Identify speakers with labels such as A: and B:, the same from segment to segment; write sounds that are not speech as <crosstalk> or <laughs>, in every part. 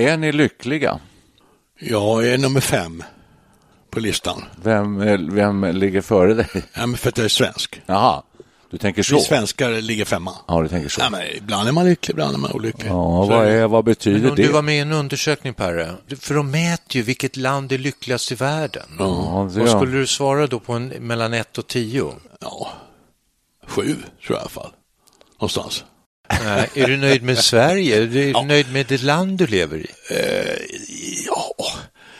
A: Är ni lyckliga?
B: Jag är nummer fem på listan.
A: Vem, vem ligger före dig?
B: Ja, men för att jag är svensk.
A: Jaha, du tänker så?
B: Vi svenskar ligger femma.
A: Ja, du tänker så.
B: Ja, men ibland är man lycklig, ibland är man olycklig.
A: Ja, vad,
B: är
A: vad betyder
C: Men om
A: det?
C: du var med i en undersökning, Perre, för de mäter ju vilket land är lyckligast i världen.
A: Ja, det
C: Vad skulle du svara då på en, mellan 1 och 10?
B: Ja, sju tror jag i alla fall. Någonstans.
C: Nej, är du nöjd med Sverige? Är du
B: Ja.
C: nöjd med det land du lever i?
B: Ja,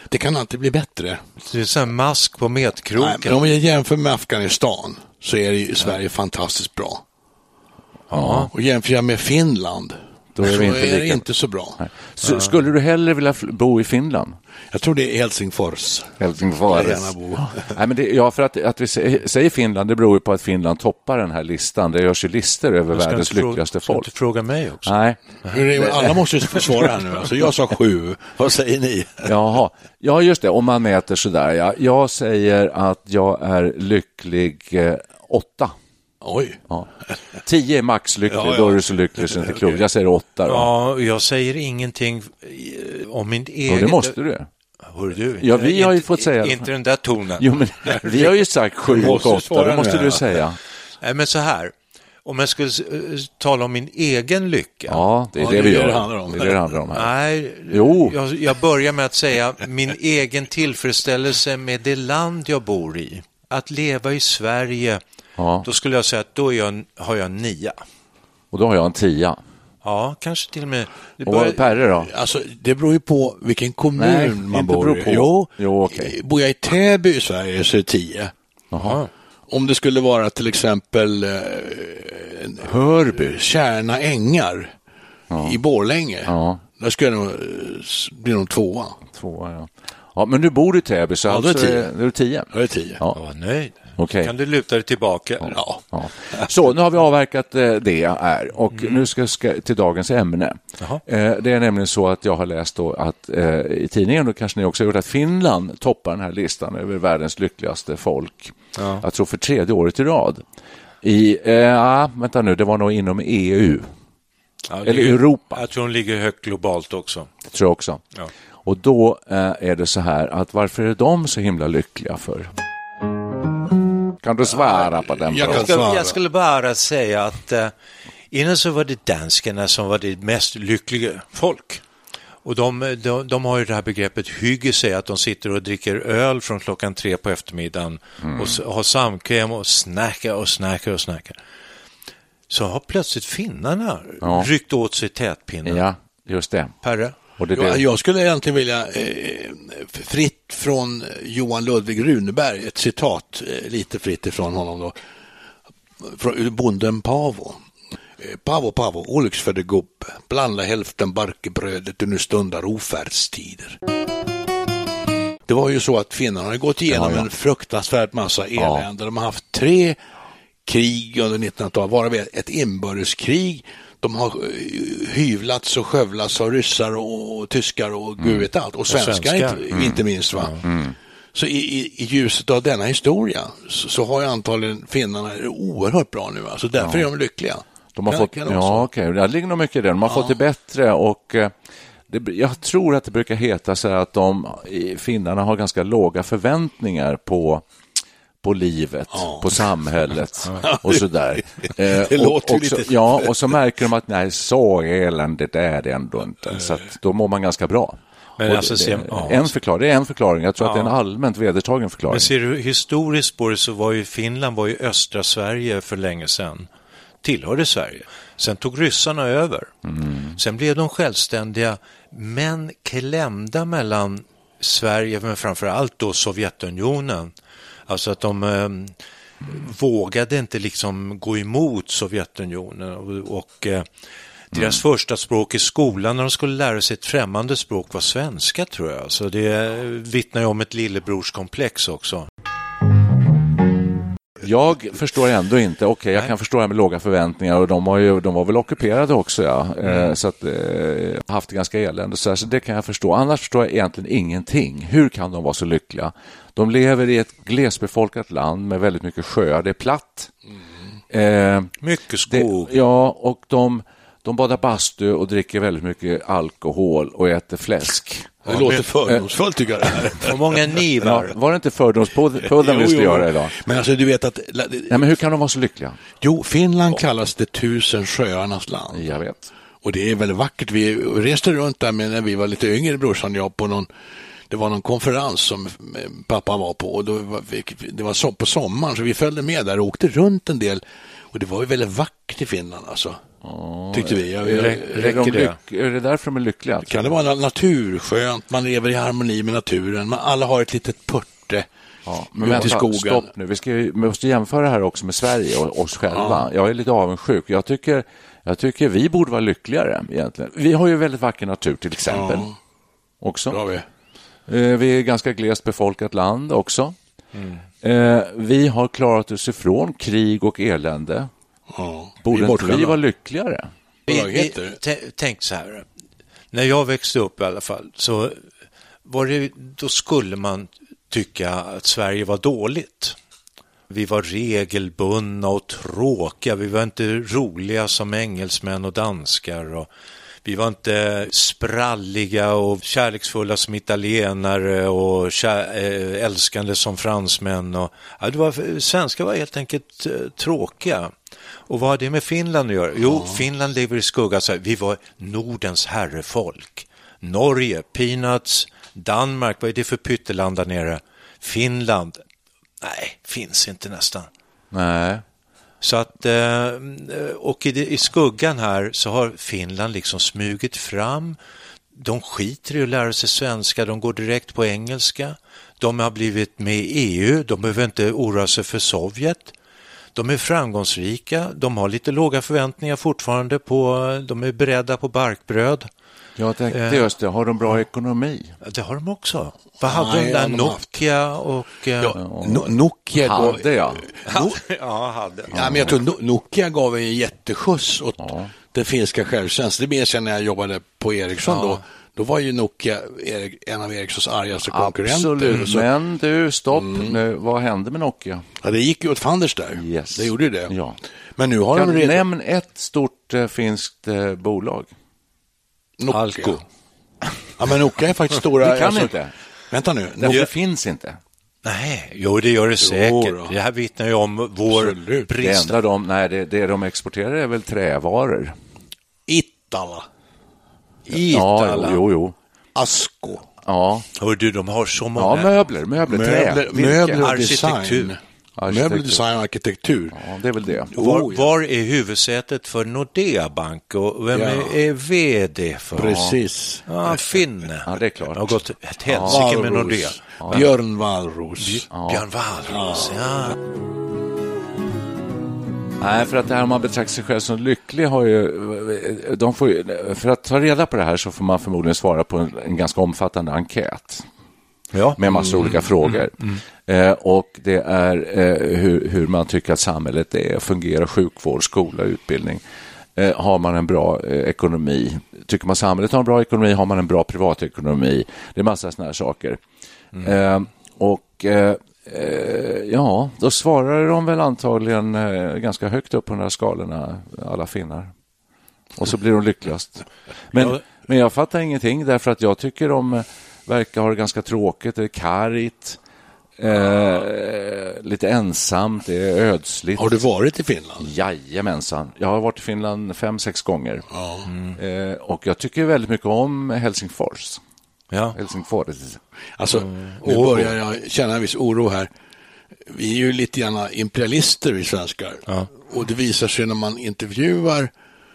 B: det kan alltid bli bättre.
C: Det är här mask på
B: Nej,
C: metkroken.
B: men om jag jämför med Afghanistan så är det ju Sverige fantastiskt bra.
C: Ja.
B: Och jämför jag med Finland
A: Då är
B: så
A: inte
B: är det inte så bra.
A: Så, skulle du hellre vilja bo i Finland?
B: Jag tror det är Helsingfors.
A: Helsingfors.
B: Bo. <laughs>
A: Nej, men det, ja, för att, att vi sä- säger Finland, det beror ju på att Finland toppar den här listan. Det görs ju listor över världens
C: inte fråga-
A: lyckligaste
C: ska
A: folk.
C: inte fråga mig också.
A: Nej,
B: är det? Alla måste ju få svara här nu. Alltså, jag sa sju. Vad säger ni?
A: jaha. Ja, just det, om man mäter sådär. Ja. Jag säger att jag är lycklig eh, åtta.
B: Oj.
A: Ja. Tio är maxlycklig,
B: Ja, ja.
A: då är du så lycklig så inte klokt. Jag säger åtta då.
C: Ja, jag säger ingenting eh, om min
A: Ja,
C: egen...
A: det måste du.
C: Hör du?
A: Ja, vi har ju
C: Inte-
A: fått säga.
C: Inte den där tonen.
A: Jo, men vi har ju sagt sju och åtta, det måste du säga.
C: Nej, men så här. Om jag skulle eh, tala om min egen lycka.
A: Ja, det är
B: Ja,
A: det
B: det
A: vi gör.
B: det handlar om.
A: Det är det det handlar om här.
C: Nej,
A: Jo.
C: Jag, jag börjar med att säga min egen tillfredsställelse med det land jag bor i. Att leva i Sverige,
A: Ja.
C: då skulle jag säga att då jag, har jag en nia.
A: Och då har jag en tia.
C: Ja, kanske till och med... Det
A: Och vad- Perre då?
B: Alltså, det beror ju på vilken kommun
A: Nej,
B: man bor i.
A: på.
B: Jo,
A: Jo, okej.
B: bor jag i Täby i Sverige så är det tio.
A: Jaha.
B: Om det skulle vara till exempel eh,
A: Hörby.
B: Kärna ängar i Borlänge,
A: Ja.
B: där skulle jag nog, bli nog tvåa.
A: Tvåa, ja. Ja, men du bor i Täby, så
B: Ja,
A: alltså
B: är det tio. Då är det tio.
A: Ja.
C: Jag var nöjd.
A: Okej.
C: Kan du luta dig tillbaka?
B: Ja.
A: Ja. Så, nu har vi avverkat eh, det är och nu ska jag till dagens ämne.
C: Jaha.
A: Eh, Det är nämligen så att jag har läst då att eh, i tidningen, och kanske ni också har gjort, att Finland toppar den här listan över världens lyckligaste folk.
C: Ja.
A: Jag tror för tredje året i rad. I, ja, vänta nu, det var nog inom EU,
C: Ja,
A: eller
C: ligger-
A: Europa.
C: Jag tror de ligger högt globalt också.
A: Det tror jag också.
C: Ja.
A: Och då är det så här att varför är de så himla lyckliga för? Kan du svara på den
B: jag
A: frågan?
B: kan
C: Jag, skulle bara säga att eh, innan så var det danskarna som var det mest lyckliga folk. Och de, de, de har ju det här begreppet hygge sig, att de sitter och dricker öl från klockan tre på eftermiddagen
A: Mm.
C: och har samkväm och snackar och snackar och snackar. Så har plötsligt finnarna
A: Ja.
C: ryckt åt sig tätpinnen.
A: Ja, just det.
C: Perre?
A: Det,
B: Ja,
A: det.
B: jag skulle egentligen vilja, eh, fritt från Johan Ludvig Runeberg, ett citat, eh, lite fritt ifrån honom då, från ur bonden Pavo. Eh, Pavo, Pavo, olycksfödde gubbe, blanda hälften barkebrödet under stundar ofärdstider. Det var ju så att finnarna har gått igenom
A: Ja, ja.
B: en fruktansvärd massa elände. De har haft tre krig under 1900-talet, varav ett inbördeskrig. De har eh, hyvlats och skövlats av ryssar och tyskar och gud vet allt. Och svenskar,
C: svenskar.
B: Inte, inte minst. va. Så i, i, i ljuset av denna historia så, så har ju antagligen finnarna det oerhört bra nu. Alltså därför är de lyckliga.
A: De har
B: Kan-
A: fått,
B: kan
A: ja, okej, det ligger nog mycket i det. De har fått det bättre och eh, det, jag tror att det brukar heta så här att de, finnarna har ganska låga förväntningar på, på livet,
B: Ja.
A: på samhället <laughs> och sådär. <laughs>
B: Det
A: Eh,
B: låter
A: och, och så,
B: lite-
A: Ja, och så märker de att nej, så eländigt är det ändå inte. Så att då mår man ganska bra.
C: Men alltså,
A: det, det,
C: ja.
A: en förklaring, det är en förklaring. Jag tror att det är en allmänt vedertagen förklaring.
C: Men ser du historiskt på det så var ju Finland var ju östra Sverige för länge sedan. Tillhörde Sverige. Sen tog ryssarna över. Sen blev de självständiga men klämda mellan Sverige men framför allt då Sovjetunionen. Alltså att de eh, vågade inte liksom gå emot Sovjetunionen och, och eh, deras första språk i skolan när de skulle lära sig ett främmande språk var svenska tror jag. Så det vittnar ju om ett lillebrorskomplex också.
A: Jag förstår ändå inte, okej jag kan förstå det här med låga förväntningar och de var, ju, de var väl ockuperade också ja. Eh, så att, eh, haft det ganska elände så, här, så det kan jag förstå. Annars förstår jag egentligen ingenting. Hur kan de vara så lyckliga? De lever i ett glesbefolkat land med väldigt mycket sjöar, det är platt. Eh,
C: Mycket
A: det,
C: skog.
A: ja, och de, de badar bastu och dricker väldigt mycket alkohol och äter fläsk.
B: Det låter fördomsfullt tycker jag det här.
C: Och många
A: Ja,
C: nivar.
A: var det inte fördomspodden vi skulle göra idag?
B: Men alltså du vet att,
A: Nej, men hur kan de vara så lyckliga?
B: jo, Finland kallas det tusen sjöarnas land.
A: Jag vet.
B: Och det är väldigt vackert. Vi reste runt där med, när vi var lite yngre, brorsan och jag, på någon det var någon konferens som eh, pappa var på och då var, vi- det var så, på sommaren så vi följde med där och åkte runt en del. Och det var ju väldigt vackert i Finland alltså. Tyckte vi. Jag, jag,
A: är, de
C: Räcker det?
A: är det därför de är lyckliga? Alltså?
B: kan det vara naturskönt, man lever i harmoni med naturen, man, alla har ett litet purte
A: Ja, men
B: i
A: vänta,
B: skogen.
A: stopp nu. Vi, ska, vi måste jämföra det här också med Sverige och oss själva. Jag är lite avundsjuk. Jag tycker, jag tycker vi borde vara lyckligare egentligen. Vi har ju väldigt vacker natur till exempel.
B: Ja.
A: Också.
B: Bra vi.
A: Eh, Vi är ganska glest befolkat land också.
B: Mm.
A: Eh, Vi har klarat oss ifrån krig och elände.
B: Ja.
A: Borde
B: Vi
A: inte vi vara lyckligare?
C: Vi, vi, tänk så här, när jag växte upp i alla fall, så var det, då skulle man tycka att Sverige var dåligt. Vi var regelbundna och tråkiga, vi var inte roliga som engelsmän och danskar. Och vi var inte spralliga och kärleksfulla som italienare och eh, älskande som fransmän. Och, ja, det var, svenskar var helt enkelt eh, tråkiga. Och vad har det med Finland att göra? Jo, Finland lever i skugga. Så här, vi var Nordens herrefolk. Norge, peanuts. Danmark, vad är det för pytteland där nere? Finland, nej, finns inte nästan.
A: Nej.
C: Så att, eh, och i skuggan här så har Finland liksom smugit fram. De skiter i att lära sig svenska, de går direkt på engelska. De har blivit med i EU, de behöver inte oroa sig för Sovjet. De är framgångsrika, de har lite låga förväntningar fortfarande på, de är beredda på barkbröd.
A: Jag tänkte
C: Eh.
A: just det, har de bra ekonomi?
C: Det har de också. Vad hade
B: Nej,
C: de där? Nokia och... eh,
B: Ja, No- Nokia gav,
A: Hade jag? <laughs> <laughs>
C: ja, hade.
B: Ja, men jag tror No- Nokia gav en jätteskjuts åt den finska självkänslan. Det minns jag när jag jobbade på Ericsson då. Då var ju Nokia en av Ericssons argaste konkurrenter.
A: Absolut,
B: Så,
A: men du, stopp nu. Vad hände med Nokia?
B: ja, det gick ju åt fanders där.
A: Yes.
B: Det gjorde ju det.
A: Ja.
B: Men nu har
A: Kan
B: de redan...
A: nämna ett stort eh, finskt eh, bolag?
B: Nokia.
C: Alko.
B: Ja, men Nokia är faktiskt stora... <laughs>
A: Vi kan
B: alltså-
A: inte.
B: Vänta nu.
A: Det finns inte.
C: Nej, jo det gör det säkert.
B: då.
C: Det här vittnar ju om vår
B: Absolut.
A: Det
C: brist.
A: enda de, nej, det, det de exporterar är väl trävaror. Ja, jo, jo.
B: Asko.
A: Ja,
C: Hör du, de har så
A: ja
C: många.
A: möbler, möbler, trä,
B: Möbler, möbler och
C: Arkitektur.
B: design.
A: Arkitektur.
B: Möbler, design och arkitektur.
A: Ja, det är väl det.
C: Var,
B: Oh, ja.
C: var är huvudsätet för Nordea Bank och vem
B: Ja.
C: är, är vd för?
B: Precis.
C: Ja, finne.
A: Ja, det är klart.
C: Det har gått ett helsike med Nordea.
B: Walros. Björn Wallros.
C: Björn Wallros, ja.
A: Nej, för att det här om man betraktar sig själv som lycklig har ju, de får för att ta reda på det här så får man förmodligen svara på en, en ganska omfattande enkät
C: ja.
A: med massa olika frågor. Eh, och det är eh, hur, hur man tycker att samhället är, fungerar, sjukvård, skola, utbildning. Eh, har man en bra eh, ekonomi? Tycker man samhället har en bra ekonomi? Har man en bra privatekonomi? Det är massa sådana här saker. Eh, och eh, ja, då svarar de väl antagligen eh, ganska högt upp på de här skalorna, alla finnar. Och så blir de lyckligast. Men, men jag fattar ingenting därför att jag tycker de eh, verkar ha det ganska tråkigt. Det är karigt. Eh, lite ensamt, det är ödsligt.
B: Har du varit i Finland?
A: Jajamensan. Jag har varit i Finland fem, sex gånger.
B: Ja.
A: Eh, och jag tycker väldigt mycket om Helsingfors.
C: Ja.
A: Helsingfors.
B: Alltså, nu börjar jag känna en viss oro här. Vi är ju lite grann imperialister, vi svenskar.
C: Ja.
B: Och det visar sig när man intervjuar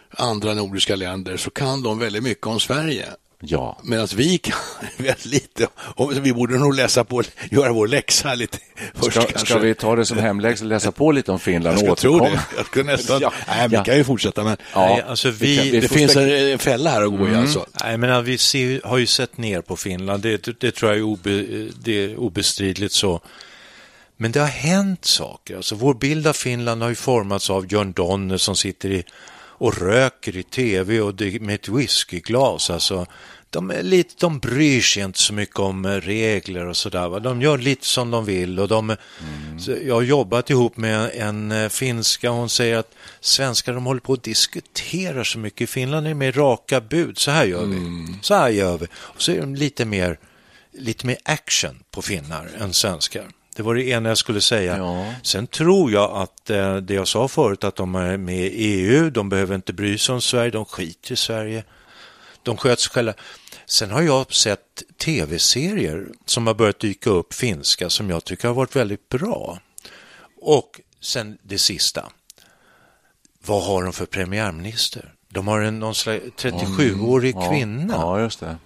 B: andra nordiska länder så kan de väldigt mycket om Sverige.
A: Ja.
B: Medan vi kan <laughs> väldigt lite. Och vi borde nog läsa på, göra vår läxa lite först
A: Ska,
B: kanske.
A: ska vi ta det som hemläxa och läsa på lite om Finland
B: Jag tro
A: återkomma?
B: det. Jag skulle nästan... <laughs>
A: Ja.
B: Nej, vi
A: Ja.
B: kan ju fortsätta, men
C: Nej, alltså vi,
A: vi
B: det
A: får
B: finns en, en fälla här att gå i alltså.
C: Nej, men vi ser, har ju sett ner på Finland, det, det tror jag är, obe, det är obestridligt så. Men det har hänt saker. Alltså, vår bild av Finland har ju formats av Jörn Donner som sitter i, och röker i tv och med ett whiskyglas. Alltså, de, är lite, de bryr sig inte så mycket om eh, regler och sådär. De gör lite som de vill. Och de, så jag har jobbat ihop med en eh, finska hon säger att svenskar de håller på att diskutera så mycket. I Finland är det mer raka bud. Så här gör vi. Så här gör vi. Och så är de lite mer, lite mer action på finnar än svenskar. Det var det ena jag skulle säga.
A: Ja.
C: Sen tror jag att eh, det jag sa förut att de är med i EU, de behöver inte bry sig om Sverige, de skiter i Sverige. De sköter sig själva. Sen har jag sett tv-serier som har börjat dyka upp finska som jag tycker har varit väldigt bra. Och sen det sista. Vad har de för premiärminister? De har en någon slags 37-årig kvinna.
A: Ja, just det.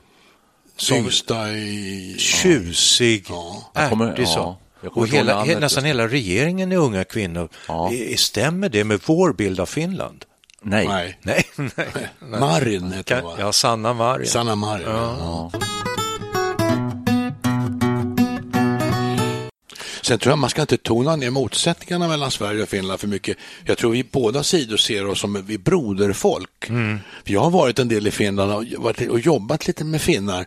C: som
B: Yngsta i...
C: tjusig,
B: Ja.
C: Ärtig
A: ja,
C: Och hela, he, nästan hela regeringen är unga kvinnor.
A: Ja.
C: I- Stämmer det med vår bild av Finland?
A: Nej.
B: Nej.
C: Nej, <laughs> nej.
B: Marin heter hon, va?
C: ja, Sanna Marin.
B: Sanna Marin. Ja. Sen tror jag man ska inte tona ner motsättningarna mellan Sverige och Finland för mycket. Jag tror vi båda sidor ser oss som vi broderfolk. För Jag har varit en del i Finland och, varit, och jobbat lite med finnar.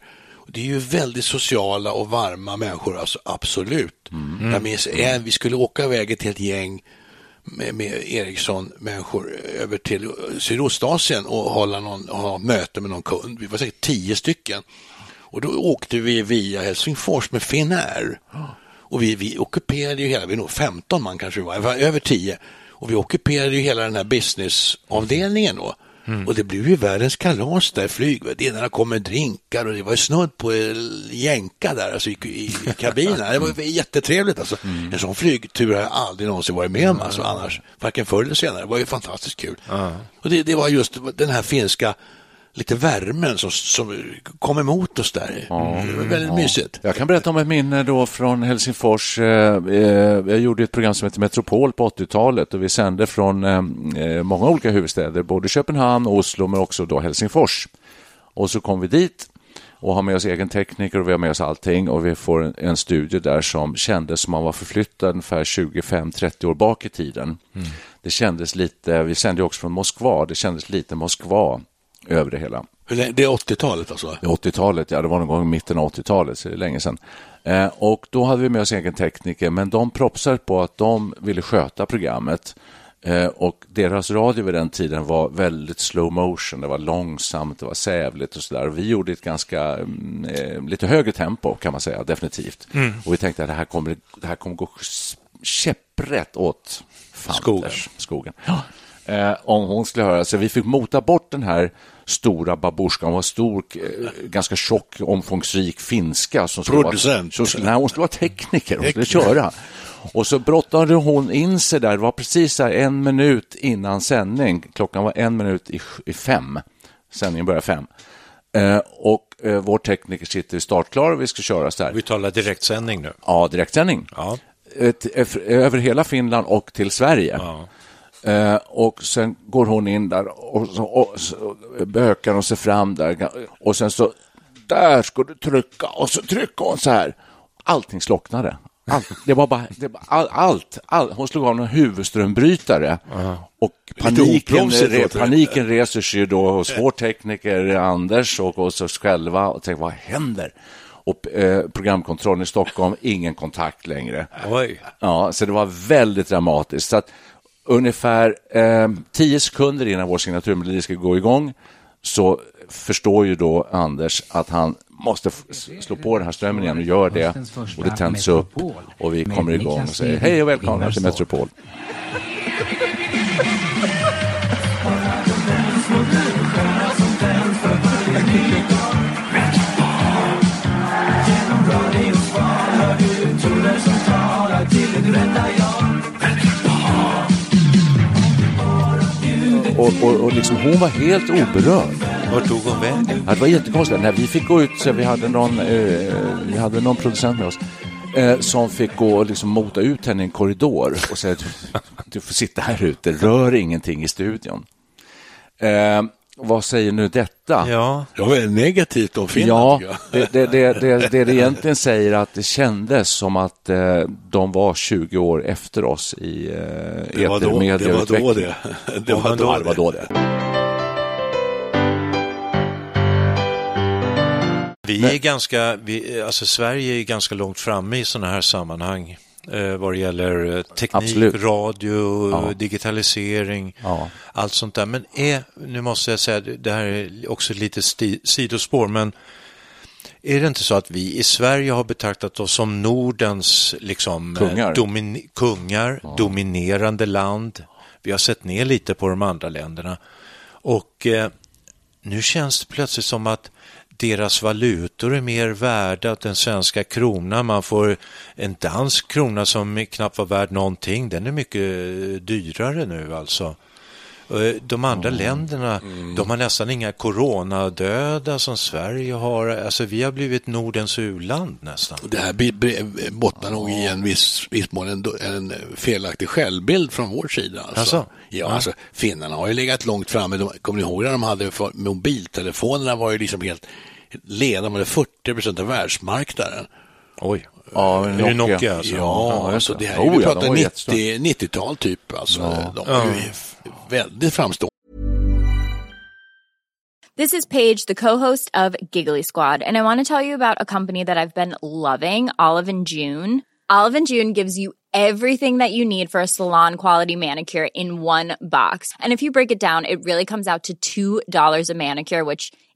B: Det är ju väldigt sociala och varma människor, alltså absolut. Jag minns en, vi skulle åka iväg ett helt gäng med, med Ericsson-människor över till Sydostasien och hålla någon, ha möte med någon kund. Vi var säkert tio stycken. Och då åkte vi via Helsingfors med Finnair. Och vi, vi ockuperade ju hela, vi är nog 15 man kanske var över 10. Och vi ockuperade ju hela den här businessavdelningen då. Och det blev ju världens kalas där, flygvärdinnorna kom med drinkar och det var snudd på jänka där alltså i, i kabinen. Det var jättetrevligt alltså. En sån flygtur har jag aldrig någonsin varit med om alltså, annars, varken förr eller senare. Det var ju fantastiskt kul. Och det, det var just den här finska lite värmen som, som kom emot oss där. det var väldigt mysigt.
A: Jag kan berätta om ett minne då från Helsingfors. Eh, eh, Jag gjorde ett program som heter Metropol på 80-talet och vi sände från eh, många olika huvudstäder, både Köpenhamn, Oslo men också då Helsingfors. Och så kom vi dit och har med oss egen tekniker och vi har med oss allting och vi får en, studio där som kändes som man var förflyttad ungefär 25-30 år bak i tiden. Det kändes lite, vi sände också från Moskva, det kändes lite Moskva över det hela.
B: Det är 80-talet alltså?
A: Det är 80-talet, ja det var någon gång i mitten av 80-talet, så det är länge sedan. Eh, och då hade vi med oss egen tekniker, men de propsade på att de ville sköta programmet. Eh, och deras radio vid den tiden var väldigt slow motion, det var långsamt, det var sävligt och sådär. Vi gjorde ett ganska, mm, eh, lite högre tempo kan man säga, definitivt. Och vi tänkte att det här kommer, det här kommer gå käpprätt åt Fanters, skogen. Ja. Eh, om hon skulle höra. Så vi fick mota bort den här stora babusjkan. Hon var stor, eh, ganska tjock, omfångsrik finska. Som skulle
B: Producent.
A: Vara, som, nej, hon skulle vara tekniker. Hon skulle köra. Och så brottade hon in sig där. Det var precis här en minut innan sändning. Klockan var en minut i, i fem. Sändningen började fem. Eh, och eh, vår tekniker sitter startklar och vi ska köra så här.
C: Vi talar direktsändning nu.
A: Ja, direktsändning.
C: Ja.
A: Ett, över hela Finland och till Sverige.
C: Ja.
A: Eh, och sen går hon in där och så, och så bökar hon sig fram där och sen så där ska du trycka och så trycker hon så här. Allting slocknade. Allt, det var bara, det var all, allt, all, hon slog av en huvudströmbrytare och paniken, re, paniken reser sig då hos vår tekniker Anders och hos oss själva och tänker vad händer? Och eh, programkontrollen i Stockholm, ingen kontakt längre.
C: Oj.
A: Ja, så det var väldigt dramatiskt. Så att ungefär eh, tio sekunder innan vår signaturmelodi ska gå igång så förstår ju då Anders att han måste slå på den här strömmen igen och gör det. Och det tänds upp och vi kommer igång och säger hej och välkomna till Metropol. Och, och, och liksom, hon var helt oberörd.
C: Vart tog hon vägen?
A: Ja, det var jättekonstigt. När vi fick gå ut, så vi hade någon, eh, vi hade någon producent med oss eh, som fick gå och liksom mota ut henne i en korridor och säga att du får sitta här ute, rör ingenting i studion. Eh, vad säger nu detta?
C: Ja,
B: Det var negativt om Finland.
A: Ja, det, det, det, det, det det egentligen säger att det kändes som att eh, de var 20 år efter oss i eh,
B: det var då det. Var då det. <laughs> det, var då
A: det var då det.
C: vi är ganska, vi, alltså Sverige är ganska långt framme i sådana här sammanhang eh, vad det gäller eh, teknik,
A: Absolut.
C: radio,
A: Ja.
C: digitalisering,
A: Ja.
C: allt sånt där. Men är, nu måste jag säga, det här är också lite sti, sidospår, men är det inte så att vi i Sverige har betraktat oss som Nordens liksom, eh,
A: Kungar.
C: Domin, kungar dominerande land? Vi har sett ner lite på de andra länderna. Och eh, nu känns det plötsligt som att deras valutor är mer värda, att den svenska kronan, man får en dansk krona som knappt var värd någonting, den är mycket dyrare nu alltså. Eh, De andra länderna, de har nästan inga coronadöda som Sverige har. Alltså vi har blivit Nordens u-land nästan.
B: Det här bi- bottnar nog i en viss, viss mån en, en felaktig självbild från vår sida. Alltså.
C: Alltså?
B: Ja,
C: Ja.
B: alltså finnarna har ju legat långt framme. De, kommer ni ihåg när de hade mobiltelefonerna var ju liksom helt de hade 40 procent av världsmarknaden.
C: Oj.
A: Ja,
C: Är det Nokia alltså?
B: Ja,
A: just
B: alltså
A: det.
B: här,
A: Oh,
B: vi
A: ja,
B: pratar
A: var
B: 90,
A: jättestora.
B: 90-tal typ. Alltså, De var
C: Ja.
B: ju väldigt framstående.
D: This is Paige, the co-host of Giggly Squad, and I want to tell you about a company that I've been loving, Olive and June. Olive and June gives you everything that you need for a salon quality manicure in one box. And if you break it down, it really comes out to $2 a manicure, which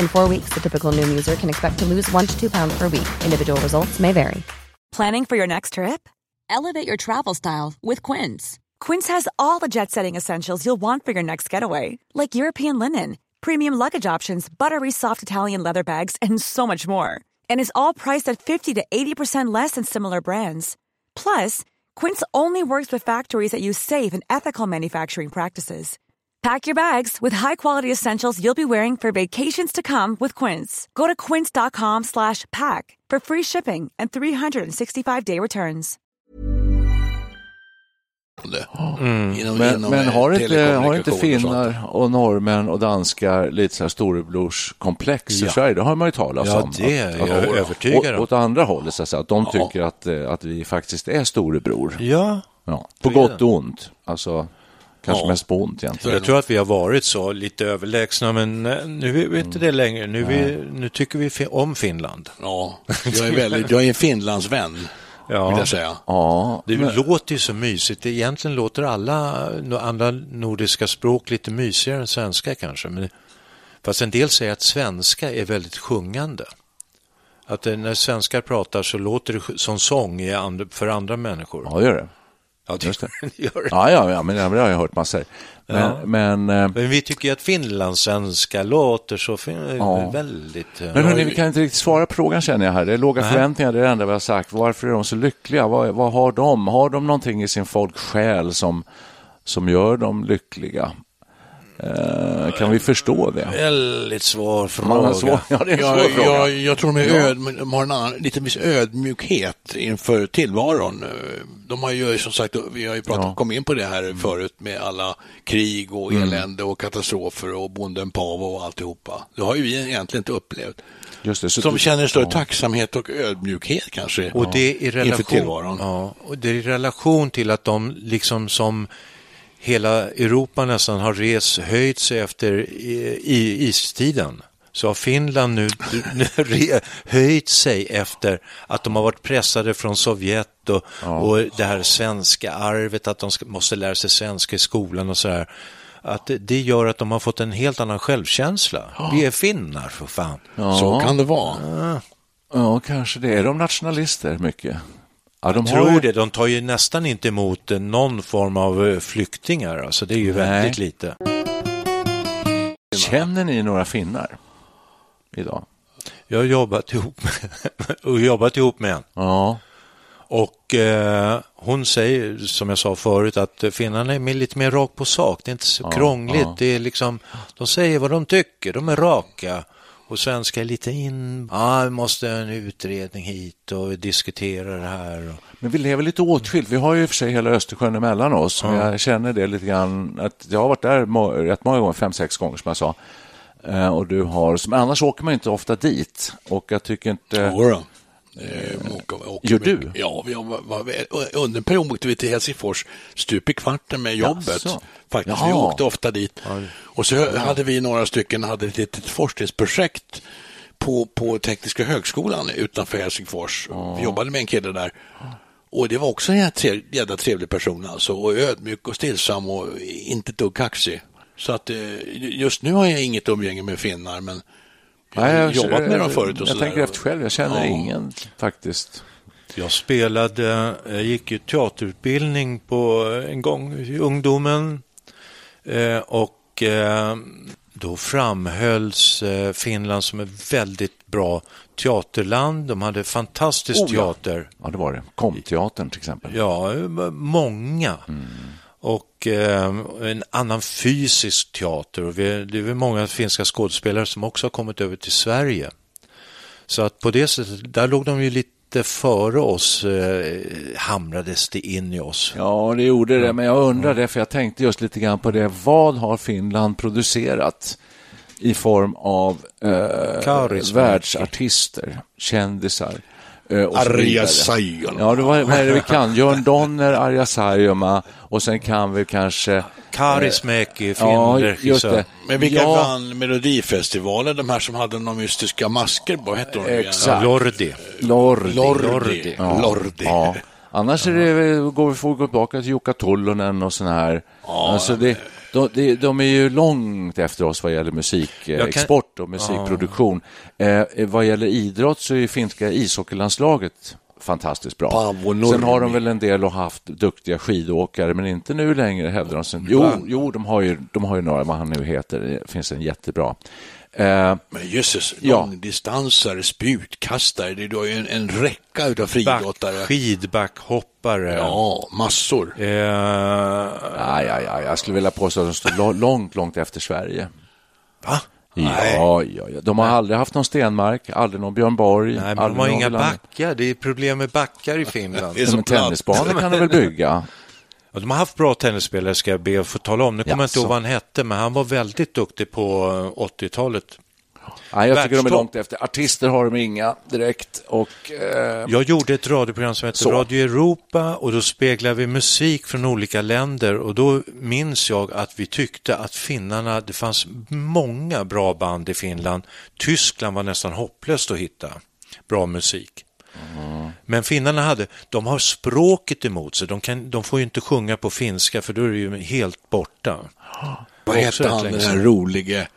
E: In four weeks, the typical Noom user can expect to lose one to two pounds per week. Individual results may vary.
F: Planning for your next trip? Elevate your travel style with Quince. Quince has all the jet setting essentials you'll want for your next getaway, like European linen, premium luggage options, buttery soft Italian leather bags, and so much more. And is all priced at 50 to 80% less than similar brands. Plus, Quince only works with factories that use safe and ethical manufacturing practices. Pack your bags with high-quality essentials you'll be wearing for vacations to come with Quince. Go to quince.com slash pack for free shipping and 365-day returns.
B: Inom,
A: Men,
B: inom,
A: men
B: eh,
A: har, inte, har inte finnar och norrmän och danskar lite så här storebrorskomplex i
C: Ja.
A: Sverige? Det har man ju talat
C: Ja,
A: om.
C: det är
A: att,
C: jag
A: att,
C: övertygad om.
A: Åt andra hållet, så att, säga, att de tycker att, eh, att vi faktiskt är storebror.
C: Ja,
A: Ja. På gott och ont. Alltså, kanske
B: Ja.
A: mest på ont egentligen.
C: jag tror att vi har varit så lite överlägsna, men eh, nu är vi inte det längre. Nu, vi, nu tycker vi om Finland.
B: Ja, jag är, väldigt, jag är en Finlandsvän, vill
C: Ja.
B: jag säga.
A: Ja,
C: Det
A: men,
C: låter ju så mysigt. Egentligen låter alla andra nordiska språk lite mysigare än svenska kanske. Men, fast en del säger att svenska är väldigt sjungande. Att eh, när svenskar pratar så låter det som sång för andra människor.
A: ja, gör det.
C: Ja,
A: Just <laughs> det.
C: gör det.
A: Ja, ja, ja men det har jag hört massor. Men,
C: Ja.
A: men, eh,
C: Men vi tycker ju att finlandssvenska låter så fin-
A: Ja.
C: väldigt... eh,
A: men hörni, vi kan inte riktigt svara på frågan känner jag här. Det är låga
C: Nej.
A: förväntningar, det är det enda vi har sagt. Varför är de så lyckliga? Vad, vad har de? Har de någonting i sin folksjäl som, som gör dem lyckliga? Eh, kan vi förstå det?
C: Väldigt svår fråga.
A: svår, ja, det är en svår
B: Jag,
A: fråga.
B: jag, jag tror de, är öd, de har en annan, lite viss ödmjukhet inför tillvaron. De har ju som sagt, vi har ju pratat,
A: Ja. Mm.
B: kom in på det här förut med alla krig och elände och katastrofer och bonden Pavo och alltihopa. Det har ju vi egentligen inte upplevt.
A: Just det, så
B: Som
A: du-
B: känner större
A: ja.
B: tacksamhet och ödmjukhet kanske.
C: Och det är i
B: Inför
C: relation,
B: tillvaron.
C: ja, och det är i relation till att de liksom som hela Europa nästan har res, höjt sig efter i, i istiden. Så har Finland nu, nu <laughs> re, höjt sig efter att de har varit pressade från Sovjet och, och det här svenska arvet, att de ska, måste lära sig svenska i skolan och så här. Att det, gör att de har fått en helt annan självkänsla. Vi är finnar för fan.
B: Så kan det vara.
A: Ja, kanske det. Är de nationalister mycket? Ja, de
C: tror
A: ju-
C: det. De tar ju nästan inte emot eh, någon form av eh, flyktingar. Alltså det är ju
A: Nej.
C: väldigt lite.
A: Känner ni några finnar idag?
C: Jag har jobbat ihop med, <laughs> jobbat ihop med en.
A: Ja,
C: Och eh, hon säger, som jag sa förut, att finnarna är lite mer rakt på sak. Det är inte så krångligt.
A: ja.
C: Det är liksom, de säger vad de tycker. De är raka. Och svenska är lite in, ja, vi måste ha en utredning hit och diskutera det här. Och,
A: men vi lever lite åtskilt. Vi har ju i och för sig hela Östersjön emellan oss. Men jag känner det lite grann. Att jag har varit där må- rätt många gånger, fem, sex gånger som jag sa. Eh, och du har, men annars åker man inte ofta dit. Och jag tycker inte...
B: Jodå. Eh, åker- åker
A: Gör
B: mycket.
A: du?
B: Ja, vi har, var, var, under en period åkte vi till Helsingfors stup i kvarten med jobbet.
A: Jaså?
B: Faktiskt, vi
A: Jaha.
B: åkte ofta dit. Och så hade vi några stycken hade ett litet forskningsprojekt på, på Tekniska högskolan utanför Helsingfors. Vi jobbade med en kille där. Och det var också en jävla trevlig person alltså. Och ödmjuk och stillsam och inte ett dugg kaxig. Så att eh, just nu har jag inget umgänge med finnar, men jag har
A: Nej,
B: jobbat med dem förut. Och
A: jag tänker
B: där.
A: efter själv. Jag känner
B: Ja.
A: ingen faktiskt.
C: Jag spelade, jag gick ju teaterutbildning på en gång i ungdomen eh, och eh, då framhölls eh, Finland som ett väldigt bra teaterland. De hade fantastisk
A: Oh, ja.
C: teater.
A: Ja, det var det. Komteatern till exempel.
C: Ja, många. Och eh, en annan fysisk teater. Och vi, det är väl många finska skådespelare som också har kommit över till Sverige. Så att på det sättet, där låg de ju lite före oss, eh, hamrades det in i oss.
A: Ja, det gjorde det, men jag undrar det, för jag tänkte just lite grann på det. Vad har Finland producerat i form av eh, världsartister, kändisar? Eh,
B: Arja? Saijonmaa.
A: Ja, det var, vad är det vi kan? Jörn Donner, Arja Saijonmaa och sen kan vi kanske...
C: Karismäki,
A: Ja,
C: filmregissör.
A: just det.
B: Men vilka
A: ja,
B: vann Melodifestivalen? De här som hade några mystiska masker på, hette de?
A: Exakt.
C: Ja, Lordi.
A: Lordi.
B: Lordi.
A: Ja,
B: Lordi.
A: Ja. Annars är det, går vi får gå tillbaka till Jukka Tollonen och såna här. alltså det, de, de, de är ju långt efter oss vad gäller musikexport och musikproduktion. Eh, vad gäller idrott så är ju finska ishockeylandslaget fantastiskt bra. Sen har de väl en del och haft duktiga skidåkare, men inte nu längre hävdar de. Sen. Jo, jo de, har ju, de har ju några, vad han nu heter, det finns en jättebra. Eh,
B: Men jösses,
A: Ja.
B: långdistansare, spjutkastare, det är då en, en räcka utav
C: Back,
B: friidrottare.
C: skidbackhoppare.
B: Ja, massor.
C: Eh,
A: Ja, ja, ja, jag skulle vilja påstå att de står långt, långt efter Sverige.
C: va?
A: Ja, ja, ja. De har aldrig haft någon Stenmark, aldrig någon Björn Borg.
C: Nej, men de har inga backar. Det är problem med backar i Finland.
B: Det är platt.
A: tennisbanor kan de väl <laughs> bygga?
C: Ja, de har haft bra tennisspelare ska jag be att få tala om. Nu kommer jag inte ihåg vad han hette, men han var väldigt duktig på eh, 80-talet.
A: Nej, jag tycker de är långt efter. Artister har de inga direkt. Och, eh,
C: Jag gjorde ett radioprogram som hette
A: Så.
C: Radio Europa och då speglade vi musik från olika länder och då minns jag att vi tyckte att finnarna, det fanns många bra band i Finland. Tyskland var nästan hopplöst att hitta bra musik. Men finnarna hade, de har språket emot sig, de, kan, de får ju inte sjunga på finska för då är det ju helt borta.
B: Vad hette han, den här rolige,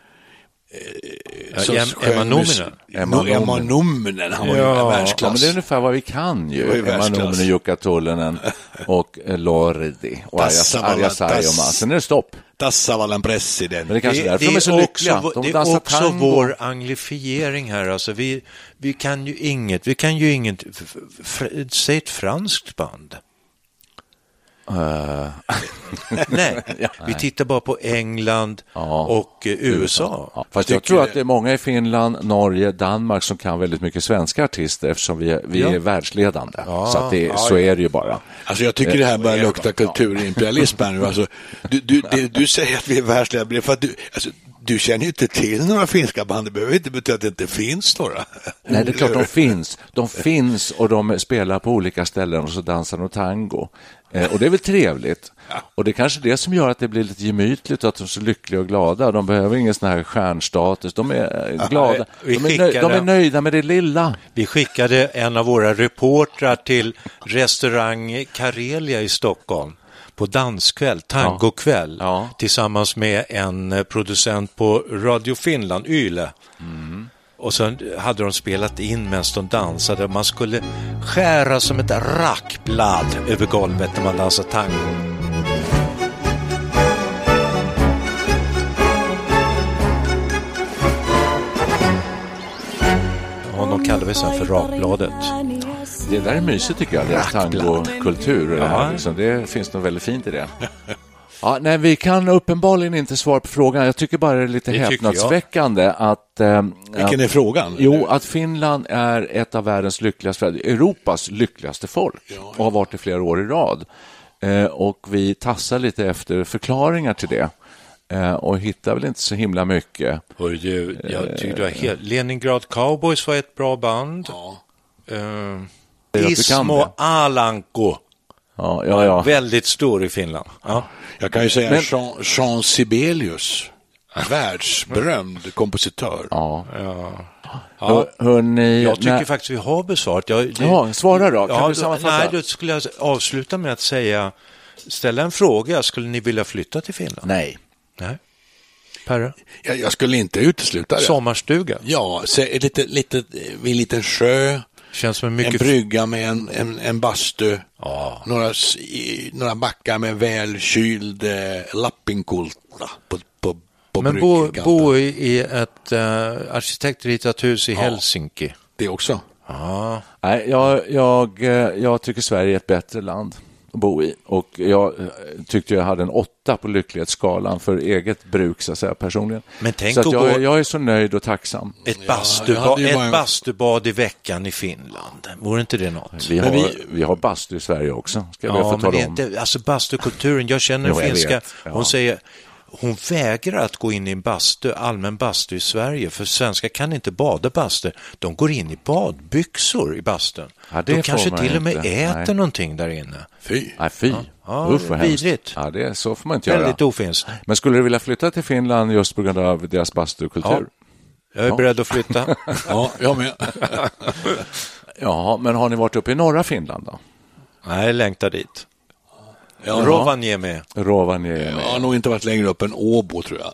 B: eh, Så skön
C: Emma
B: musik.
C: Numminen.
B: No, Emma Numminen, han var ju
C: Ja.
A: Ja, men
B: världsklass.
A: det är ungefär vad vi kan ju.
B: ju
A: Emma
B: världsklass.
A: Numminen, Jukka Tullinen <laughs> och eh, Lordi och Arja Saijonmaa. Sen är det stopp.
B: Tassavallan president.
A: Men det är kanske är därför
C: det
A: de är så
C: också
A: lyckliga.
C: vår-
A: De
C: det är också
A: tango.
C: vår anglifiering här. Alltså vi, vi kan ju inget. Vi kan ju inget. Säg ett franskt band.
A: Eh, <laughs>
C: Nej, vi tittar bara på England
A: Ja.
C: och eh, USA.
A: Ja, fast jag tror att det är många i Finland, Norge, Danmark som kan väldigt mycket svenska artister eftersom vi är, vi
C: Ja.
A: är världsledande.
C: Ja,
A: så att det,
C: ja,
A: så
C: ja.
A: är det ju bara.
B: Alltså jag tycker det här börjar lukta kulturimperialism här nu. Alltså, du, du, det, du säger att vi är världsledande för att du, alltså, du känner ju inte till några finska band. Det behöver inte betyda att det inte finns några.
A: Nej, det är klart de <laughs> finns. De finns och de spelar på olika ställen och så dansar de tango. Eh, och det är väl trevligt. <laughs> Och det är kanske det som gör att det blir lite gemytligt och att de är så lyckliga och glada. De behöver ingen sån här stjärnstatus. De är eh, glada. De är, de nöjda med det lilla.
C: Vi skickade en av våra reportrar till restaurang Karelia i Stockholm på danskväll, tangokväll,
A: Ja.
C: tillsammans med en eh, producent på Radio Finland, Yle. Och sen hade de spelat in medan de dansade. Man skulle skära som ett rackblad över golvet när man dansar tango. Och de kallar vi sen för rakbladet.
A: Det där är mysigt tycker jag, deras tangokultur. och Det, här, liksom. det finns något väldigt fint i det. <laughs> Ja, nej, vi kan uppenbarligen inte svara på frågan. Jag tycker bara det är lite
C: Det
A: häpnadsväckande att... Eh,
B: Vilken är
A: att,
B: frågan?
A: Jo, att Finland är ett av världens lyckligaste, Europas lyckligaste folk och har varit det flera år i rad. Eh, och vi tassar lite efter förklaringar till det eh, och hittar väl inte så himla mycket.
C: Hörru du, jag tycker du har helt... Leningrad Cowboys var ett bra band. Eh,
A: att du kan
C: Ismo
A: det.
C: Alanko,
A: Ja, ja, ja.
C: väldigt stor i Finland. Ja.
B: Jag kan ju säga
A: Men-
B: Jean, Jean Sibelius, <laughs> världsberömd kompositör.
A: ja.
C: Ja.
A: Hör, hörni,
C: Jag tycker
A: när-
C: faktiskt vi har besvarat. Jag, det,
A: Ja, svara då. Kan
C: ja,
A: du sammanfatta?
C: Nej, då skulle jag avsluta med att säga, ställa en fråga. Skulle ni vilja flytta till Finland?
A: Nej.
C: Nej. Perre?
B: Jag, jag skulle inte utesluta det.
C: Sommarstuga?
B: Ja, lite, lite, vid en liten sjö,
C: Känns som en
B: en
C: mycket...
B: brygga med en, en, en bastu,
C: Ja.
B: några, några backar med välkyld eh, lappinkulta på, på, på
C: Men bo, bo i, ett uh, arkitektritat hus i Helsinki.
B: Det också.
C: Ja.
A: Nej, jag, jag, eh, jag tycker Sverige är ett bättre land att bo i och jag eh, tyckte jag hade en åtta på lycklighetsskalan för eget bruk så att säga personligen.
C: Men tänk
A: så att jag,
C: gå-
A: jag är så nöjd och tacksam.
C: Ett,
B: jag
C: bastuba,
B: hade ju
C: ett
B: bara-
C: bastubad i veckan i Finland. Vore inte det något?
A: Vi har, vi...
B: vi-
A: har bastu i Sverige också, ska jag
C: Ja,
A: få
C: men
A: tala
C: det är
A: om.
C: inte, alltså bastukulturen, jag känner en finska.
A: Ja.
C: hon säger, hon vägrar att gå in i en bastu, allmän bastu i Sverige, för svenskar kan inte bada bastu. De går in i badbyxor i bastun.
A: Ja, det
C: De kanske till och med
A: inte.
C: äter
A: Nej.
C: någonting där inne.
B: Fy.
A: Nej, fy.
C: Ja,
A: Usch vad
C: vidrigt.
A: Ja, det, är- så får man inte göra.
C: Väldigt ofinskt.
A: Men skulle du vilja flytta till Finland just på grund av deras bastukultur?
C: Jag är
A: Ja.
C: beredd att flytta. <laughs>
B: Ja, jag med.
A: Ja, men har ni varit uppe i norra Finland då?
C: Nej, längtar dit.
B: Ja,
C: Rovaniemi.
A: Rovaniemi.
B: Jag har nog inte varit längre upp än Åbo tror jag.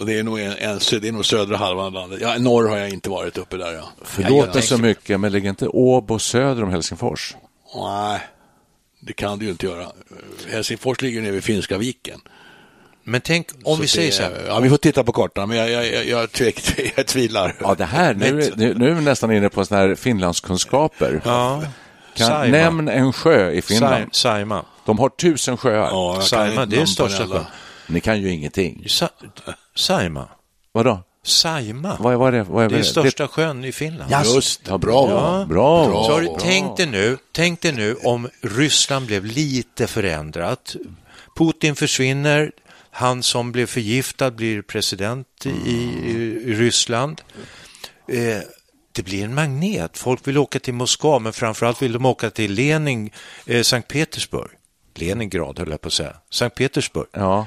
B: Och det är nog, en, en, det är nog södra halvan av landet. Ja, norr har jag inte varit uppe där. Ja.
A: Förlåt mig så mycket, men ligger inte Åbo söder om Helsingfors?
B: Nej, det kan du ju inte göra. Helsingfors ligger nere vid Finska viken.
C: Men tänk om vi
B: Så
C: säger
B: det-
C: så här.
B: Ja, vi får titta på kartan, men jag, jag, jag, jag, tvek, <laughs> jag tvivlar.
A: Ja, det här, nu, är- nu, nu är vi nästan inne på såna här Finlandskunskaper.
C: Ja.
A: Kan, nämn en sjö i Finland.
C: Sa- Saima.
A: De har tusen sjöar.
B: Ja,
C: Saima, det är största sjön.
A: Ni kan ju ingenting.
C: Sa- Saima.
A: Vadå?
C: Saima.
A: Vad, vad är det? Vad är
C: Det är
A: det?
C: största sjön i Finland.
B: Just det, bravo.
A: Ja, bra.
B: Bra.
C: Så har du, tänk, dig nu, tänk dig nu om Ryssland blev lite förändrat. Putin försvinner, han som blev förgiftad blir president i, i Ryssland. Eh, det blir en magnet. Folk vill åka till Moskva, men framförallt vill de åka till Lenin, eh, Sankt Petersburg. Leningrad höll jag på att säga. Sankt Petersburg.
A: Ja.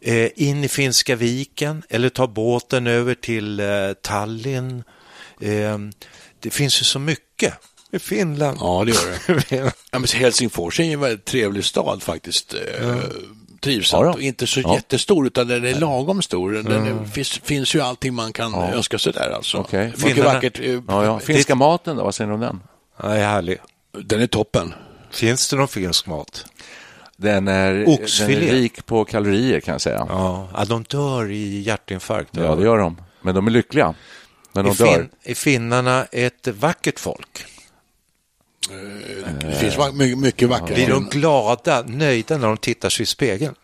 C: Eh, in i Finska viken eller ta båten över till eh, Tallinn. Eh, det finns ju så mycket i Finland.
B: Ja, det gör det. <laughs> Ja, men Helsingfors är ju en väldigt trevlig stad faktiskt. Eh, trivsamt
A: Ja
B: och inte så
A: Ja.
B: jättestor utan den är lagom stor. Den är, finns, finns ju allting man kan önska sig där alltså.
A: Okej.
B: Mycket vackert. eh,
A: Ja, ja. Finska maten då, vad säger ni om den?
C: Ja, det är härlig.
B: Den är toppen.
C: Finns det någon finsk mat?
A: Den är,
C: Oxfilé.
A: den är rik på kalorier kan jag säga.
C: Ja, ja de dör i hjärtinfarkt.
A: Ja, det gör de. Men de är lyckliga. Men de
C: är,
A: dör.
C: fin, är finnarna ett vackert folk?
B: Det finns mycket, mycket vackert.
C: Blir de glada, nöjda när de tittar sig i spegeln?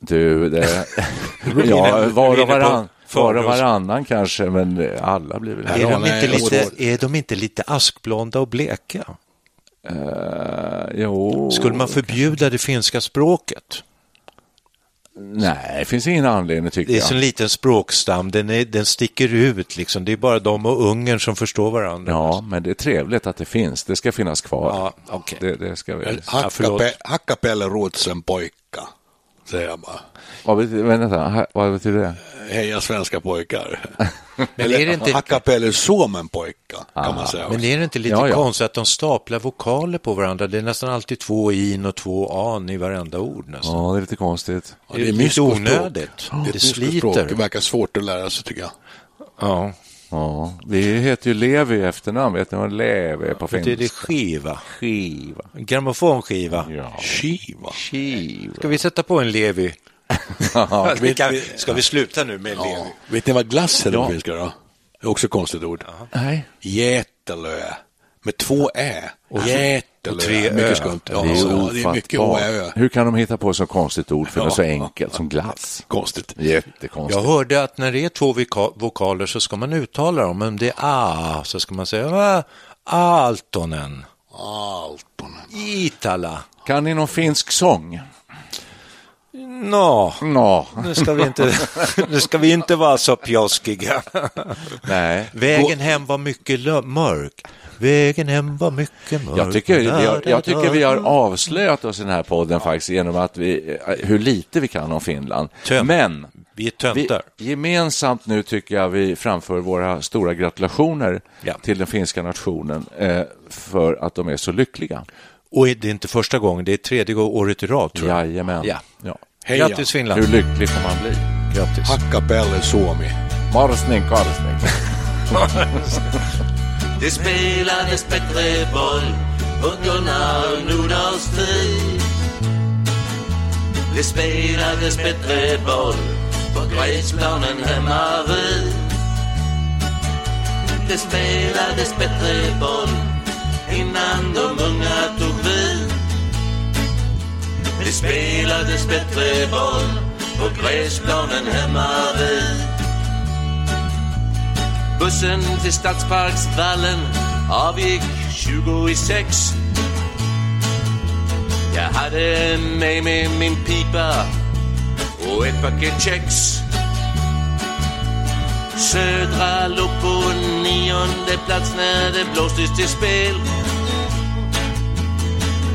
A: Du, det... <laughs> ja, var och, varann, var och varannan kanske, men alla blir väl...
C: Är de, inte lite, är de inte lite askblonda och bleka?
A: Eh, jo,
C: Skulle man förbjuda det finska språket?
A: nej, det finns ingen anledning tycker
C: Det är
A: jag.
C: så en liten språkstam, den, är, den sticker ut liksom. Det är bara de och Ungern som förstår varandra.
A: Ja, men det är trevligt att det finns. Det ska finnas kvar.
C: Ja, okej.
A: det, det ska vi...
B: Hackape- Hackapelle Rotsen pojka, säger jag bara.
A: Vad betyder, vänta, vad betyder det?
B: Heja svenska pojkar. <laughs>
C: Men är det inte-
B: Hackapelle Suomen pojka, kan man säga.
C: Men är det inte lite
A: Ja, ja.
C: konstigt att de staplar vokaler på varandra? Det är nästan alltid två in och två an i varenda ord nästan.
A: Ja, det är lite konstigt.
B: Ja,
C: det är lite
B: myskospråk.
C: onödigt.
B: Det, är
C: Det sliter.
B: Det verkar svårt att lära sig tycker jag.
C: Ja,
A: Ja, vi heter ju Levi i efternamn. Vet ni vad Levi är på
C: det är det
A: finska?
C: skiva.
A: Skiva.
C: Grammofonskiva.
A: Ja.
B: Shiva.
A: Skiva.
C: Ska vi sätta på en Levi? <laughs>
A: Ja,
C: vi kan, ska vi sluta nu med
B: Ja. Vet ni vad glass är på finska då? Det är också ett konstigt ord.
A: Nej.
B: Jätelö. Med två ä. Jätelö.
C: och tre ö.
B: Mycket skumt. Ja,
A: det är
B: ja, det är mycket ä.
A: Hur kan de hitta på så konstigt ord för
B: Ja.
A: något så enkelt som glass?
B: Konstigt.
A: Jättekonstigt.
C: Jag hörde att när det är två vokaler så ska man uttala dem. Om det är a så ska man säga "Ah, Altonen,
B: Altonen.
C: Itala.
A: Kan ni någon finsk sång?
C: Nå,
A: Nå.
C: nu ska vi inte, <laughs> nu ska vi inte vara så pjoskiga.
A: Nej.
C: Vägen hem var mycket mörk. Vägen hem var mycket mörk.
A: Jag tycker, jag, jag tycker vi har avslöjat oss i den här podden faktiskt genom att vi, hur lite vi kan om Finland.
C: Tönt.
A: Men
C: Vi är
A: vi,
C: töntar.
A: gemensamt nu tycker jag vi framför våra stora gratulationer
C: Ja.
A: till den finska nationen eh, för att de är så lyckliga.
C: Och det är inte första gången, det är tredje året i rad tror jag.
A: Jajamän.
C: Ja.
A: Ja.
B: Heja.
C: Grattis Finland.
A: Hur lycklig får man bli?
C: Grattis.
B: Hackapelle Suomi.
A: Marsning, karsning. <laughs>
G: Det spelades bättre boll på Gunnar Nordahls tid. Det spelades bättre boll på gräsplanen hemma vid. Det spelades bättre boll innan de unga tog vid. Det spelades bättre boll på gräsplanen hemma vid. Bussen till Stadsparksvallen avgick 20 i sex. Jag hade med mig min pipa och ett paket kex. Södra låg på nionde plats när det blåstes till spel.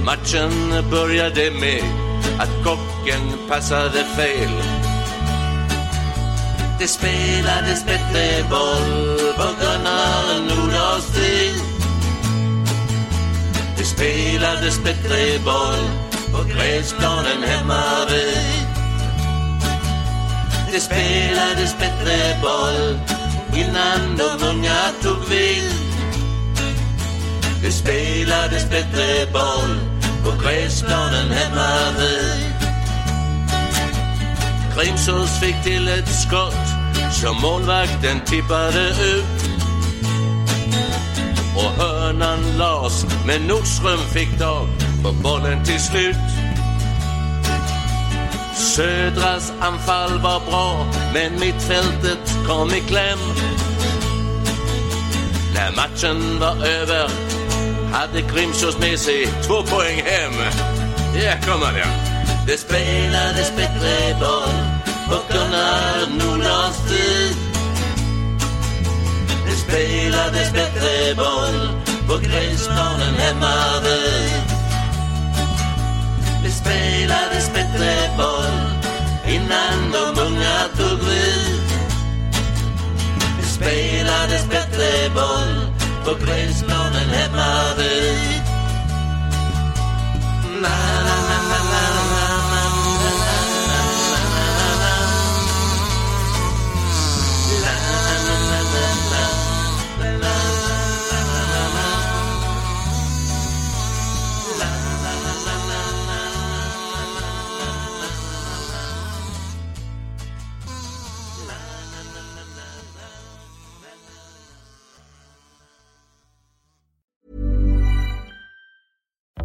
G: Matchen började med att kocken passade fel. Det spelades bättre boll på Gunnar Nordahls tid. Det spelades bättre boll på gräsplanen hemma vid. Det spelades bättre boll innan de unga tog vid. Det spelades bättre boll på gräsplanen hemma vid. Grimsås fick till ett skott som målvakten tippade ut. Och hörnan las, men Nordström fick tag på bollen till slut. Södras anfall var bra, men mittfältet kom i kläm. När matchen var över hade Grimsås med sig två poäng hem. Ja, kommer det. Det spelades bättre boll på Gunnar Nordahls tid. Det spelades bättre boll på gräsplanen hemma vid. Det spelades bättre boll innan de unga tog vid. Det spelades bättre boll på gräsplanen hemma vid. Na, na, na, na, na,